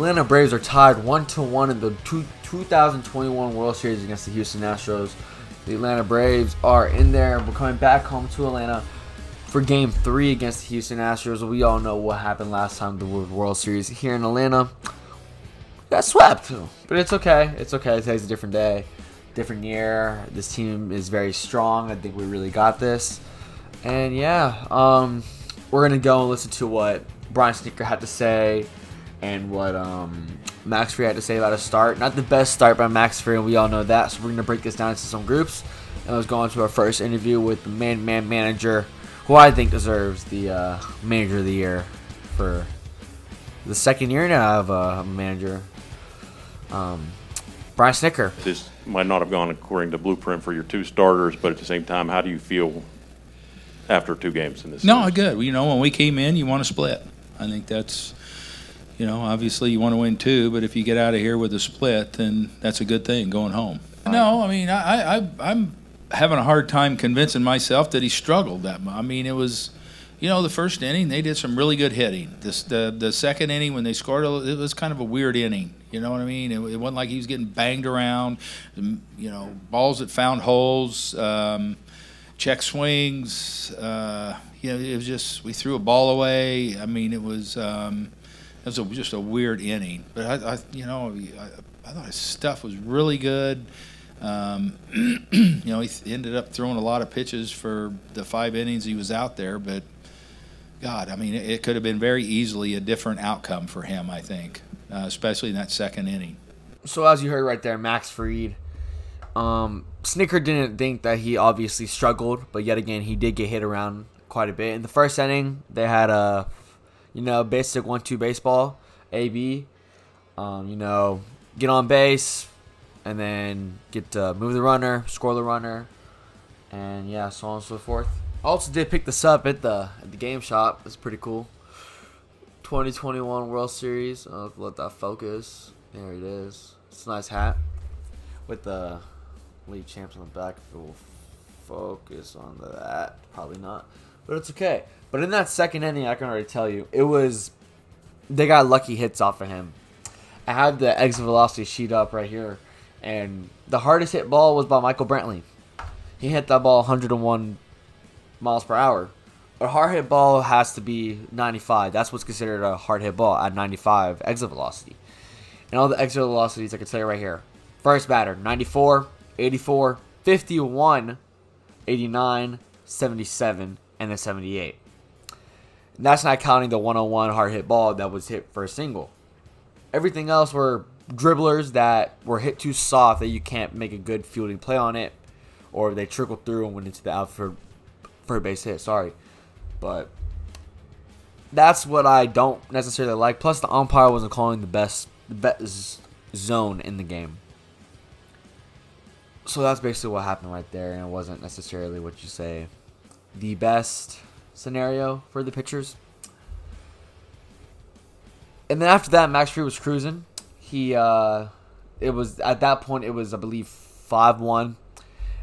Atlanta Braves are tied one to one in the two, 2021 World Series against the Houston Astros. The Atlanta Braves are in there. We're coming back home to Atlanta for Game Three against the Houston Astros. We all know what happened last time the World Series here in Atlanta. Got swept, but it's okay. It's okay. Today's a different day, different year. This team is very strong. I think we really got this. And yeah, um, we're gonna go and listen to what Brian Snitker had to say and what um, Max Fried had to say about a start. Not the best start by Max Fried, and we all know that. So we're gonna break this down into some groups, and let's go on to our first interview with the man man manager, who I think deserves the uh, manager of the year for the second year now of a manager. Um, Brian Snitker. This might not have gone according to blueprint for your two starters, but at the same time, how do you feel after two games in this? No, series? good. You know, when we came in, you want to split. I think that's, you know, obviously you want to win two, but if you get out of here with a split, then that's a good thing going home. No, I mean, I, I, I'm having a hard time convincing myself that he struggled that much. I mean, it was, you know, the first inning they did some really good hitting. This, the the second inning when they scored, it was kind of a weird inning. You know what I mean? It, it wasn't like he was getting banged around. You know, balls that found holes. Um, check swings. Uh, you know, it was just we threw a ball away. I mean, it was um, it was a, just a weird inning. But I, I you know, I, I, thought his stuff was really good. Um, you know, he th- ended up throwing a lot of pitches for the five innings he was out there. But God, I mean, it, it could have been very easily a different outcome for him. I think, uh, especially in that second inning. So as you heard right there, Max Fried. Um, Snitker didn't think that he obviously struggled, but yet again he did get hit around quite a bit. In the first inning, they had a, you know, basic one-two baseball, AB. Um, you know, get on base, and then get to move the runner, score the runner, and yeah, so on and so forth. I Also did pick this up at the at the game shop. It's pretty cool. 2021 World Series. Let that focus. There it is. It's a nice hat with the league champs on the back. It will focus on that, probably not, but it's okay. But in that second inning, I can already tell you, it was they got lucky hits off of him. I have the exit velocity sheet up right here, and the hardest hit ball was by Michael Brantley. He hit that ball 101 miles per hour. A hard hit ball has to be 95. That's what's considered a hard hit ball at 95 exit velocity. And all the exit velocities I can tell you right here. First batter, 94, 84, 51, 89, 77, and then 78. And that's not counting the 101 hard hit ball that was hit for a single. Everything else were dribblers that were hit too soft that you can't make a good fielding play on it, or they trickled through and went into the outfield for a base hit. Sorry, but that's what I don't necessarily like. Plus, the umpire wasn't calling the best the best zone in the game. So that's basically what happened right there, and it wasn't necessarily what you say the best scenario for the pitchers. And then after that, Max Fried was cruising. He, uh, it was at that point, it was I believe five one,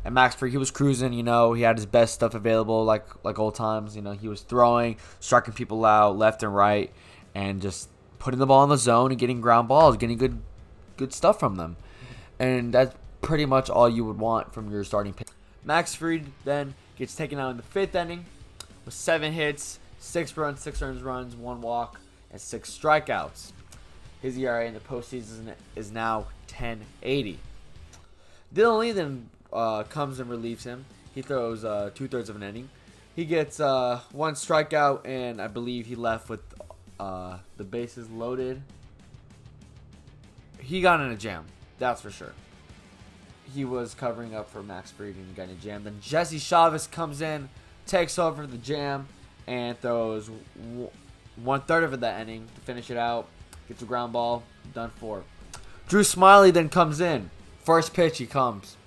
and Max Fried he was cruising. You know, he had his best stuff available, like like old times. You know, he was throwing, striking people out left and right, and just putting the ball in the zone and getting ground balls, getting good good stuff from them. And that's pretty much all you would want from your starting pitch. Max Fried then gets taken out in the fifth inning with seven hits, six runs, six runs, runs, one walk, and six strikeouts. His ERA in the postseason is now 10.80. Dylan Lee then uh, comes and relieves him. He throws uh, two thirds of an inning. He gets uh, one strikeout, and I believe he left with uh, the bases loaded. He got in a jam, that's for sure. He was covering up for Max Fried and got in a jam. Then Jesse Chavez comes in, takes over the jam, and throws one third of that inning to finish it out. Gets a ground ball, done for. Drew Smyly then comes in. First pitch, he comes.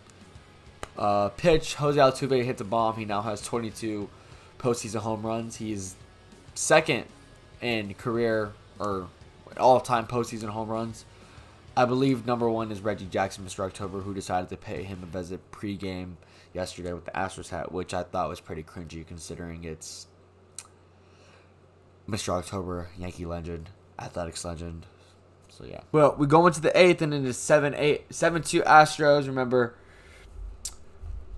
Uh, pitch, Jose Altuve hits a bomb. He now has 22 postseason home runs. He's second in career or all-time postseason home runs. I believe number one is Reggie Jackson, Mr. October, who decided to pay him a visit pregame yesterday with the Astros hat, which I thought was pretty cringy considering it's Mr. October, Yankee legend, athletics legend, So yeah. Well, we go into the eighth and into seven eight seven two Astros. Remember,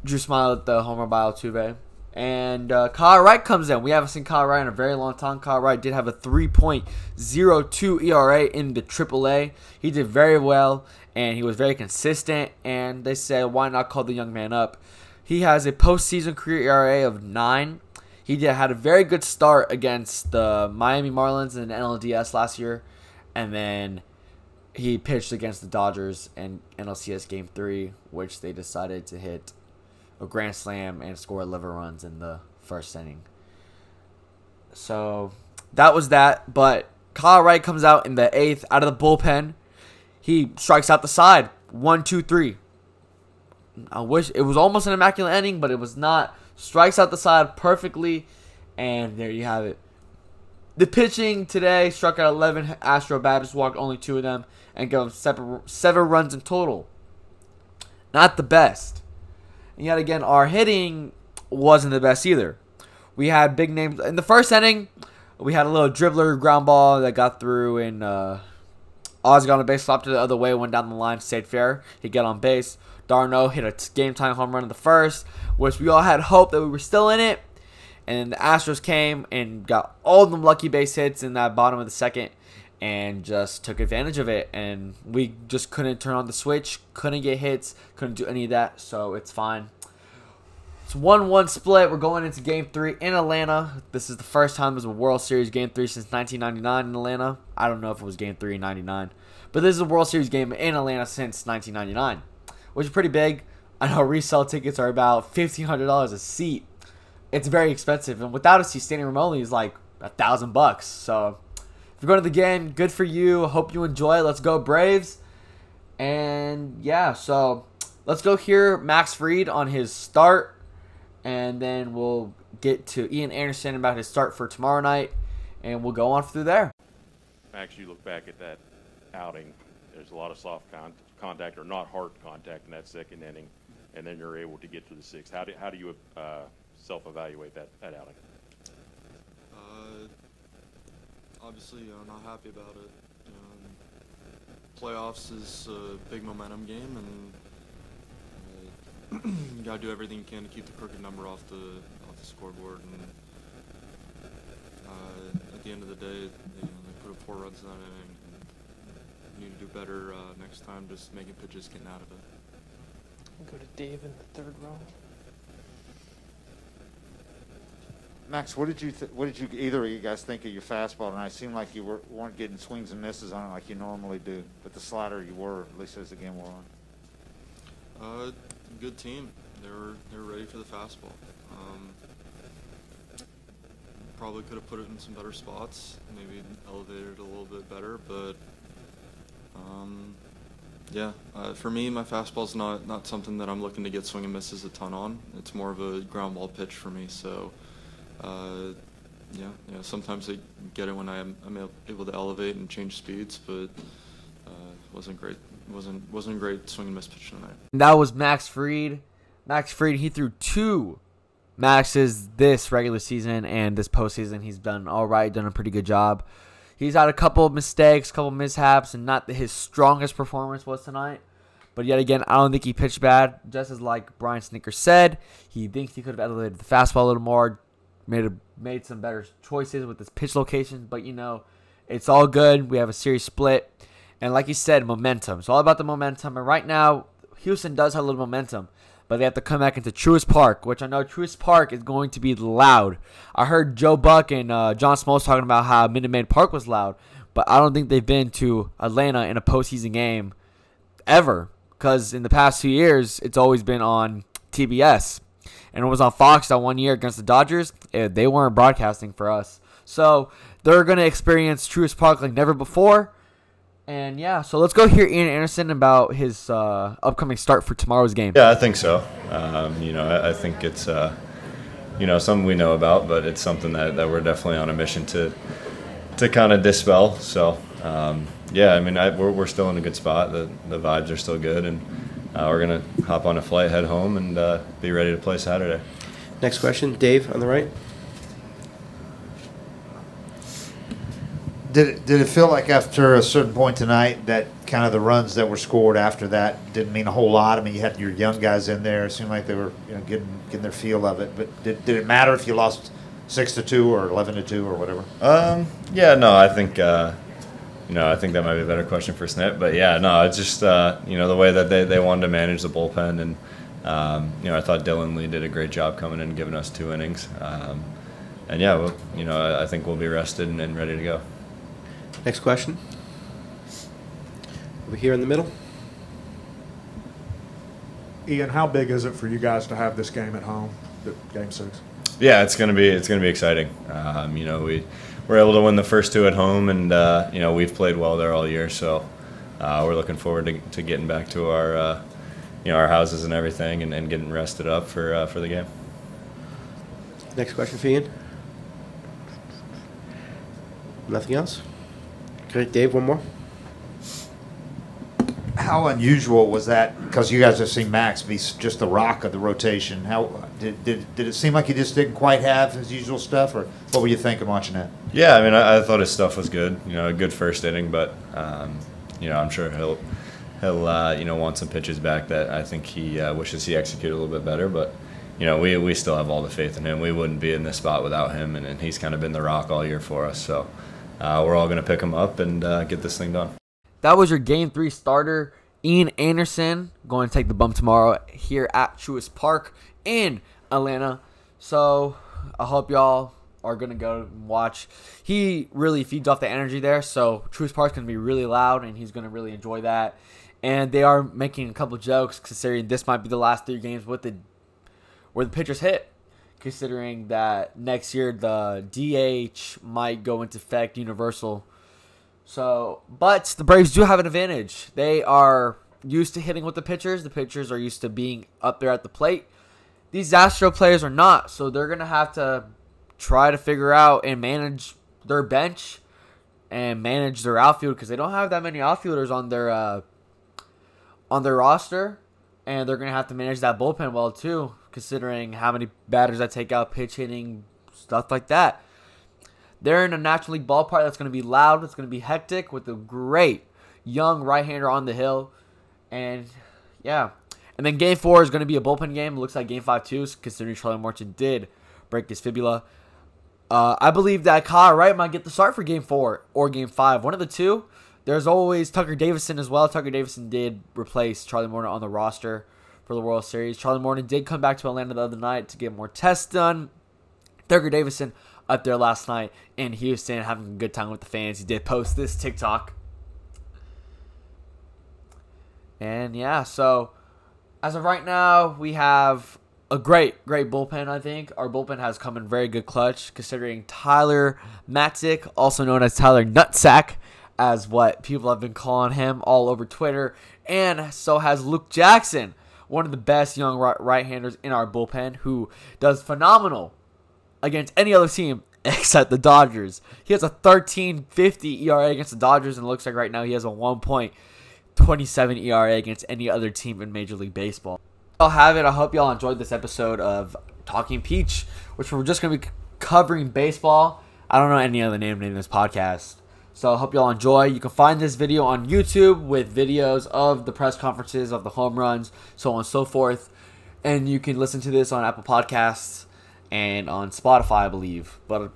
Drew Smyly at the homer by Altuve. And uh, Kyle Wright comes in. We haven't seen Kyle Wright in a very long time. Kyle Wright did have a 3.02 ERA in the AAA. He did very well, and he was very consistent. And they said, why not call the young man up? He has a postseason career ERA of 9. He did, had a very good start against the Miami Marlins in NLDS last year. And then he pitched against the Dodgers in NLCS Game 3, which they decided to hit a grand slam and score 11 runs in the first inning. So that was that. But Kyle Wright comes out in the eighth out of the bullpen. He strikes out the side. One, two, three. I wish it was almost an immaculate ending, but it was not. Strikes out the side perfectly, and there you have it. The pitching today struck out 11 Astro batters, walked only two of them, and gave them seven runs in total. Not the best. Yet again, our hitting wasn't the best either. We had big names in the first inning. We had a little dribbler ground ball that got through, and uh, Oz got on base, flopped it the other way, went down the line, stayed fair. He got on base. d'Arnaud hit a game time home run in the first, which we all had hope that we were still in it. And the Astros came and got all the lucky base hits in that bottom of the second and just took advantage of it. And we just couldn't turn on the switch, couldn't get hits, couldn't do any of that. So it's fine. It's 1 1 split. We're going into game three in Atlanta. This is the first time there's a World Series game three since 1999 in Atlanta. I don't know if it was game three in 99, but this is a World Series game in Atlanta since 1999, which is pretty big. I know resale tickets are about $1,500 a seat. It's very expensive, and without a seat, standing room only is like a thousand bucks. So you're going to the game, good for you. Hope you enjoy. Let's go Braves. And yeah, so let's go hear Max Fried on his start, and then we'll get to Ian Anderson about his start for tomorrow night, and we'll go on through there. Max, you look back at that outing. There's a lot of soft con- contact or not hard contact in that second inning, and then you're able to get to the sixth. How do how do you uh, self-evaluate that that outing? Uh, obviously, you know, not happy about it. You know, playoffs is a big momentum game, and uh, you gotta do everything you can to keep the crooked number off the off the scoreboard. And uh, at the end of the day, you know, they put up four runs in that inning. And need to do better uh, next time, just making pitches, getting out of it. Go to Dave in the third row. Max, what did you what did you either of you guys think of your fastball tonight? It seemed like you were, weren't getting swings and misses on it like you normally do, but the slider you were at least as the game wore on. Uh, good team. They were they were ready for the fastball. Um, probably could have put it in some better spots, maybe elevated it a little bit better, but um, yeah, uh, for me, my fastball's not not something that I'm looking to get swing and misses a ton on. It's more of a ground ball pitch for me. So, uh, yeah, yeah. Sometimes I get it when I am I'm able to elevate and change speeds, but uh, wasn't great. wasn't wasn't great swing and miss pitch tonight. That was Max Fried. Max Fried, he threw two Maxes this regular season and this postseason. He's done all right, done a pretty good job. He's had a couple of mistakes, couple of mishaps, and not his strongest performance was tonight. But yet again, I don't think he pitched bad. Just as like Brian Snitker said, he thinks he could have elevated the fastball a little more, made a, made some better choices with his pitch locations. But you know, it's all good. We have a series split, and like you said, momentum. It's all about the momentum. And right now, Houston does have a little momentum but they have to come back into Truist Park, which I know Truist Park is going to be loud. I heard Joe Buck and uh, John Smoltz talking about how Minute Maid Park was loud, but I don't think they've been to Atlanta in a postseason game ever, because in the past two years it's always been on TBS, and it was on Fox that one year against the Dodgers. They weren't broadcasting for us, so they're gonna experience Truist Park like never before. And yeah, so let's go hear Ian Anderson about his uh, upcoming start for tomorrow's game. Yeah, I think so. Um, you know, I, I think it's uh, you know something we know about, but it's something that, that we're definitely on a mission to to kind of dispel. So um, yeah, I mean, I, we're we're still in a good spot. The the vibes are still good, and uh, we're gonna hop on a flight, head home, and uh, be ready to play Saturday. Next question, Dave on the right. Did it, did it feel like after a certain point tonight that kind of the runs that were scored after that didn't mean a whole lot? I mean, you had your young guys in there. It seemed like they were you know getting getting their feel of it. But did, did it matter if you lost six to two or eleven to two or whatever? Um, yeah, no, I think uh, you know I think that might be a better question for Snit, but yeah, no, it's just uh, you know the way that they, they wanted to manage the bullpen, and um, you know I thought Dylan Lee did a great job coming in and giving us two innings, um, and yeah, well, you know I, I think we'll be rested and, and ready to go. Next question. Over here in the middle. Ian, how big is it for you guys to have this game at home, the game six? Yeah, it's gonna be it's gonna be exciting. Um, you know, we were able to win the first two at home, and uh, you know we've played well there all year. So uh, we're looking forward to, to getting back to our uh, you know our houses and everything, and, and getting rested up for uh, for the game. Next question for Ian. Nothing else? Okay, Dave, one more. How unusual was that? Because you guys have seen Max be just the rock of the rotation. How did, did did it seem like he just didn't quite have his usual stuff, or what were you thinking watching that? Yeah, I mean, I, I thought his stuff was good. You know, a good first inning, but um, you know, I'm sure he'll he'll uh, you know want some pitches back that I think he uh, wishes he executed a little bit better. But you know, we we still have all the faith in him. We wouldn't be in this spot without him, and, and he's kind of been the rock all year for us. So uh, we're all going to pick him up and uh, get this thing done. That was your game three starter, Ian Anderson, going to take the bump tomorrow here at Truist Park in Atlanta. So I hope y'all are gonna go watch. He really feeds off the energy there, so Truist Park's gonna be really loud, and he's gonna really enjoy that. And they are making a couple jokes, considering this might be the last three games with the where the pitchers hit. Considering that next year the DH might go into effect universal. So, but the Braves do have an advantage. They are used to hitting with the pitchers. The pitchers are used to being up there at the plate. These Astro players are not, so they're gonna have to try to figure out and manage their bench and manage their outfield because they don't have that many outfielders on their uh, on their roster, and they're gonna have to manage that bullpen well too, considering how many batters that take out, pitch hitting, stuff like that. They're in a National League ballpark that's to be loud. It's to be hectic with a great young right-hander on the hill, and yeah. And then Game Four is going to be a bullpen game. It looks like Game Five too, considering Charlie Morton did break his fibula. Uh, I believe that Kyle Wright might get the start for Game Four or Game Five, one of the two. There's always Tucker Davidson as well. Tucker Davidson did replace Charlie Morton on the roster for the World Series. Charlie Morton did come back to Atlanta the other night to get more tests done. Tucker Davidson up there last night in Houston having a good time with the fans. He did post this TikTok. And yeah, so as of right now, we have a great, great bullpen, I think. Our bullpen has come in very good clutch, considering Tyler Matzek, also known as Tyler Nutsack, as what people have been calling him all over Twitter. And so has Luke Jackson, one of the best young right handers in our bullpen, who does phenomenal against any other team except the Dodgers. He has a 13.50 ERA against the Dodgers, and looks like right now he has a 1.27 ERA against any other team in Major League Baseball. I'll have it. I hope y'all enjoyed this episode of Talking Peach, which we're just going to be covering baseball. I don't know any other name name this podcast. So I hope y'all enjoy. You can find this video on YouTube with videos of the press conferences, of the home runs, so on and so forth. And you can listen to this on Apple Podcasts and on Spotify, I believe. But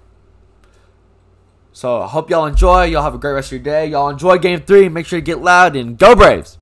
so I hope y'all enjoy. Y'all have a great rest of your day. Y'all enjoy game three. Make sure to get loud and go Braves.